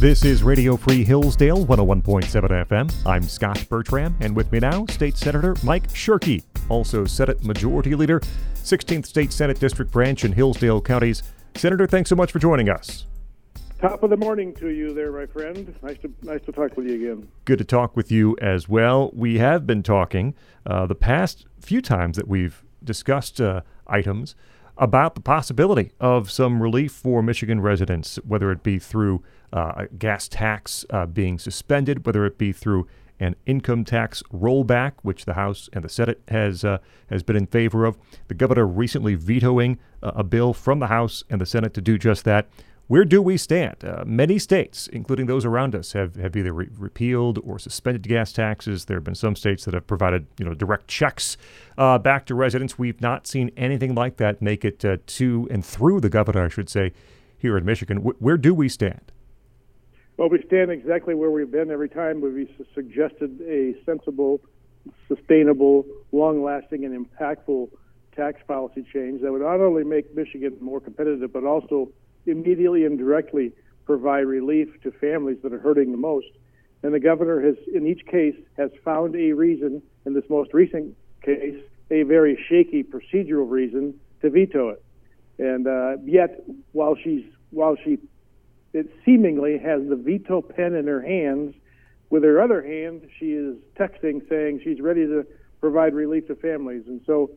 This is Radio Free Hillsdale 101.7 FM. I'm Scott Bertram, and with me now, State Senator Mike Shirkey, also Senate Majority Leader, 16th State Senate District Branch in Hillsdale counties. Senator, thanks so much for joining us. Top of the morning to you there, my friend. Nice to nice to talk with you again. Good to talk with you as well. We have been talking uh, the past few times that we've discussed uh, items about the possibility of some relief for Michigan residents, whether it be through uh, gas tax uh, being suspended, whether it be through an income tax rollback, which the House and the Senate has uh, has been in favor of. The governor recently vetoing uh, a bill from the House and the Senate to do just that. Where do we stand? Uh, many states, including those around us, have, have either re- repealed or suspended gas taxes. There have been some states that have provided you know direct checks uh, back to residents. We've not seen anything like that make it uh, to and through the governor, I should say, here in Michigan. W- where do we stand? Well, we stand exactly where we've been every time we've suggested a sensible, sustainable, long lasting, and impactful tax policy change that would not only make Michigan more competitive, but also immediately and directly provide relief to families that are hurting the most. And the governor has, in each case, has found a reason, in this most recent case, a very shaky procedural reason to veto it. And uh, yet, while she's while she it seemingly has the veto pen in her hands. With her other hand, she is texting saying she's ready to provide relief to families. And so,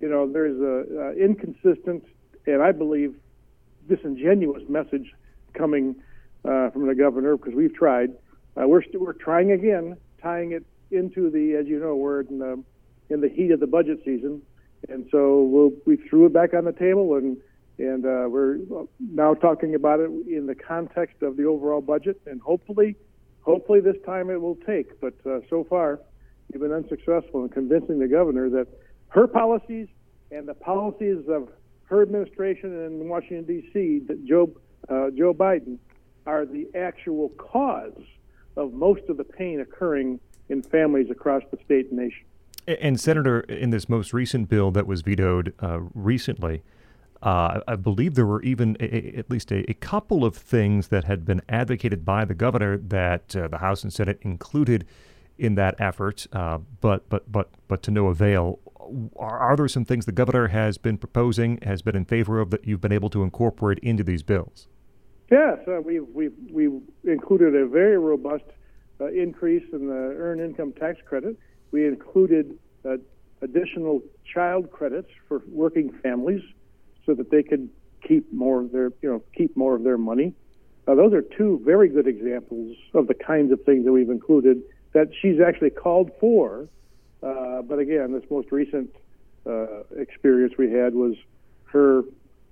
you know, there's a, a inconsistent and I believe disingenuous message coming uh, from the governor because we've tried. Uh, we're we we're trying again, tying it into the, as you know, we're in the, in the heat of the budget season, and so we'll, we threw it back on the table and and uh, we're now talking about it in the context of the overall budget, and hopefully, hopefully this time it will take. But uh, so far, we've been unsuccessful in convincing the governor that her policies and the policies of her administration in Washington D.C. that Joe uh, Joe Biden are the actual cause of most of the pain occurring in families across the state and nation. And Senator, in this most recent bill that was vetoed uh, recently. Uh, I believe there were even a, a, at least a, a, couple of things that had been advocated by the governor that uh, the House and Senate included in that effort, uh, but but but but to no avail. Are, are, there some things the governor has been proposing, has been in favor of, that you've been able to incorporate into these bills? Yes, uh, we've we've we've included a very robust uh, increase in the earned income tax credit. We included uh, additional child credits for working families so that they could keep more of their, you know, keep more of their money. Those are two very good examples of the kinds of things that we've included that she's actually called for. Uh, but again, this most recent uh, experience we had was her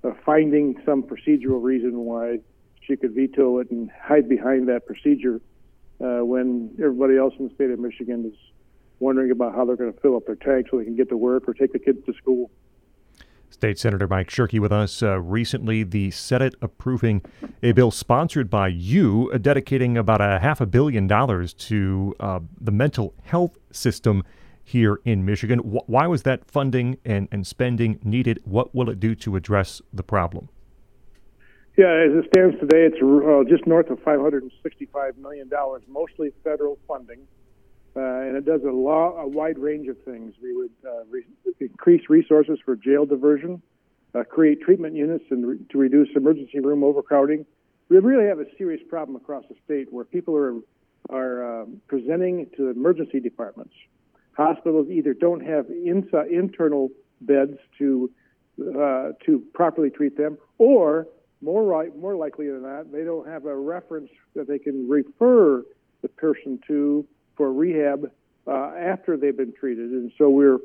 uh, finding some procedural reason why she could veto it and hide behind that procedure uh, when everybody else in the state of Michigan is wondering about how they're going to fill up their tank so they can get to work or take the kids to school. State Senator Mike Shirkey with us. Uh, recently, the Senate approving a bill sponsored by you, uh, dedicating about a half a billion dollars to uh, the mental health system here in Michigan. W- why was that funding and, and spending needed? What will it do to address the problem? Yeah, as it stands today, it's uh, just north of $565 million, mostly federal funding. Uh, and it does a, a wide range of things. We would uh, re- increase resources for jail diversion, uh, create treatment units and re- to reduce emergency room overcrowding. We really have a serious problem across the state where people are are um, presenting to emergency departments. Hospitals either don't have internal beds to uh, to properly treat them, or more more likely than that, they don't have a reference that they can refer the person to for rehab uh, after they've been treated. And so we're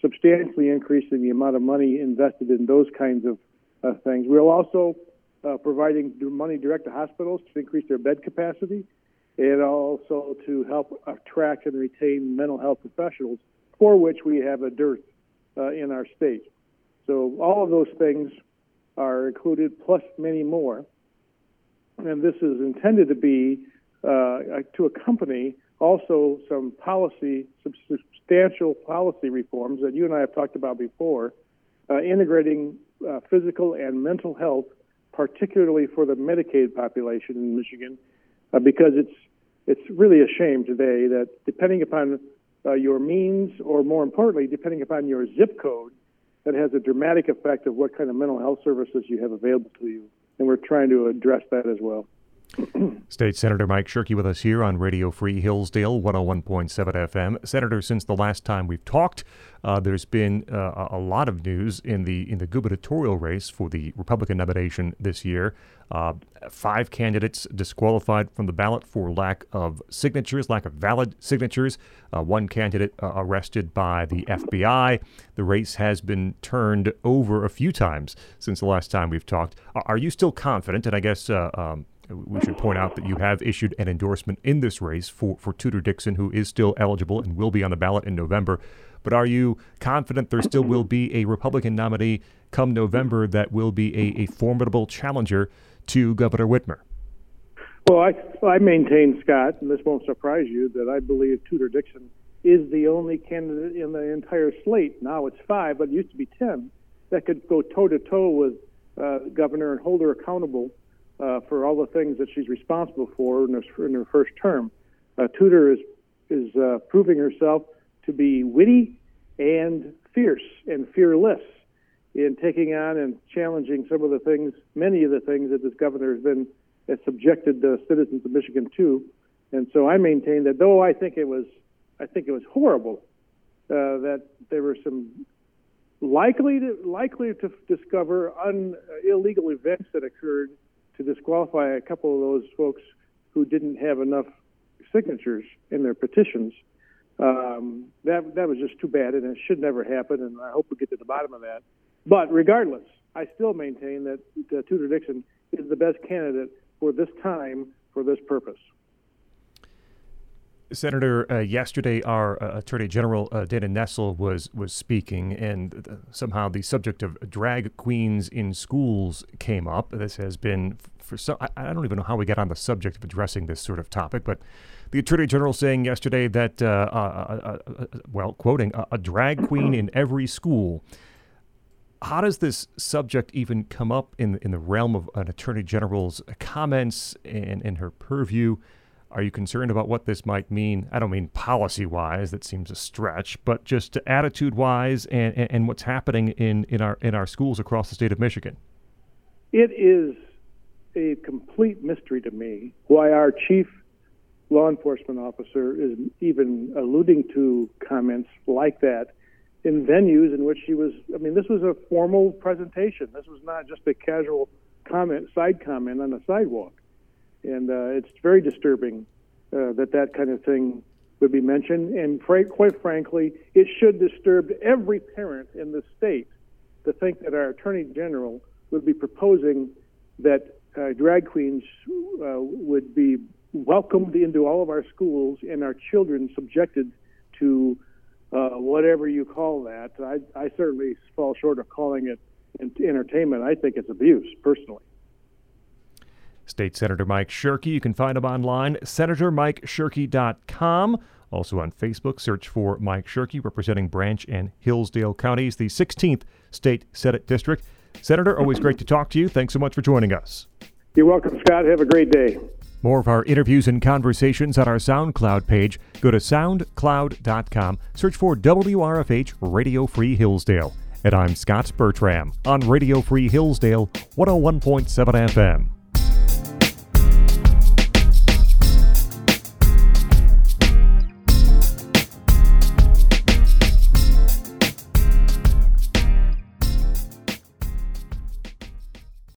substantially increasing the amount of money invested in those kinds of uh, things. We're also uh, providing money direct to hospitals to increase their bed capacity and also to help attract and retain mental health professionals, for which we have a dearth uh, in our state. So all of those things are included, plus many more. And this is intended to be uh, to accompany also some policy, substantial policy reforms that you and I have talked about before, uh, integrating uh, physical and mental health, particularly for the Medicaid population in Michigan, uh, because it's it's really a shame today that depending upon uh, your means, or more importantly, depending upon your zip code, that has a dramatic effect of what kind of mental health services you have available to you. And we're trying to address that as well. State Senator Mike Shirkey with us here on Radio Free Hillsdale 101.7 FM. Senator, since the last time we've talked, uh, there's been uh, a lot of news in the in the gubernatorial race for the Republican nomination this year. Uh, five candidates disqualified from the ballot for lack of signatures, lack of valid signatures. Uh, one candidate uh, arrested by the FBI. The race has been turned over a few times since the last time we've talked. Are you still confident? And I guess uh, um, we should point out that you have issued an endorsement in this race for, for Tudor Dixon, who is still eligible and will be on the ballot in November. But are you confident there still will be a Republican nominee come November that will be a, a formidable challenger to Governor Whitmer? Well, I, I maintain, Scott, and this won't surprise you, that I believe Tudor Dixon is the only candidate in the entire slate. Now it's five, but it used to be ten that could go toe to toe with uh, governor and hold her accountable uh, for all the things that she's responsible for in her, in her first term. Uh, Tudor is is uh, proving herself to be witty and fierce and fearless in taking on and challenging some of the things, many of the things that this governor has been has subjected the citizens of Michigan to. And so I maintain that though I think it was, I think it was horrible uh, that there were some likely to likely to discover un, uh, illegal events that occurred to disqualify a couple of those folks who didn't have enough signatures in their petitions. Um, that that was just too bad, and it should never happen. And I hope we get to the bottom of that. But regardless, I still maintain that uh, Tudor Dixon is the best candidate for this time for this purpose. Senator, uh, yesterday our uh, Attorney General uh, Dana Nessel was was speaking, and somehow the subject of drag queens in schools came up. This has been for some. I, I, don't even know how we got on the subject of addressing this sort of topic, but the Attorney General saying yesterday that, uh, uh, uh, well, quoting, a drag queen in every school. How does this subject even come up in in the realm of an Attorney General's comments and in her purview? Are you concerned about what this might mean? I don't mean policy wise, that seems a stretch, but just attitude wise and, and, and, what's happening in, in, our, in our schools across the state of Michigan. It is a complete mystery to me why our chief law enforcement officer is even alluding to comments like that in venues in which she was. I mean, this was a formal presentation. This was not just a casual comment, side comment on the sidewalk and uh, it's very disturbing uh, that that kind of thing would be mentioned. And quite frankly, it should disturb every parent in the state to think that our attorney general would be proposing that uh, drag queens uh, would be welcomed into all of our schools and our children subjected to uh, whatever you call that. I, I certainly fall short of calling it entertainment. I think it's abuse, personally. State Senator Mike Shirkey. You can find him online, senatormikeshirkey.com. Also on Facebook, search for Mike Shirkey, representing Branch and Hillsdale counties, the 16th State Senate District. Senator, always great to talk to you. Thanks so much for joining us. You're welcome, Scott. Have a great day. More of our interviews and conversations on our SoundCloud page. Go to soundcloud.com, search for WRFH Radio Free Hillsdale. And I'm Scott Bertram on Radio Free Hillsdale 101.7 FM.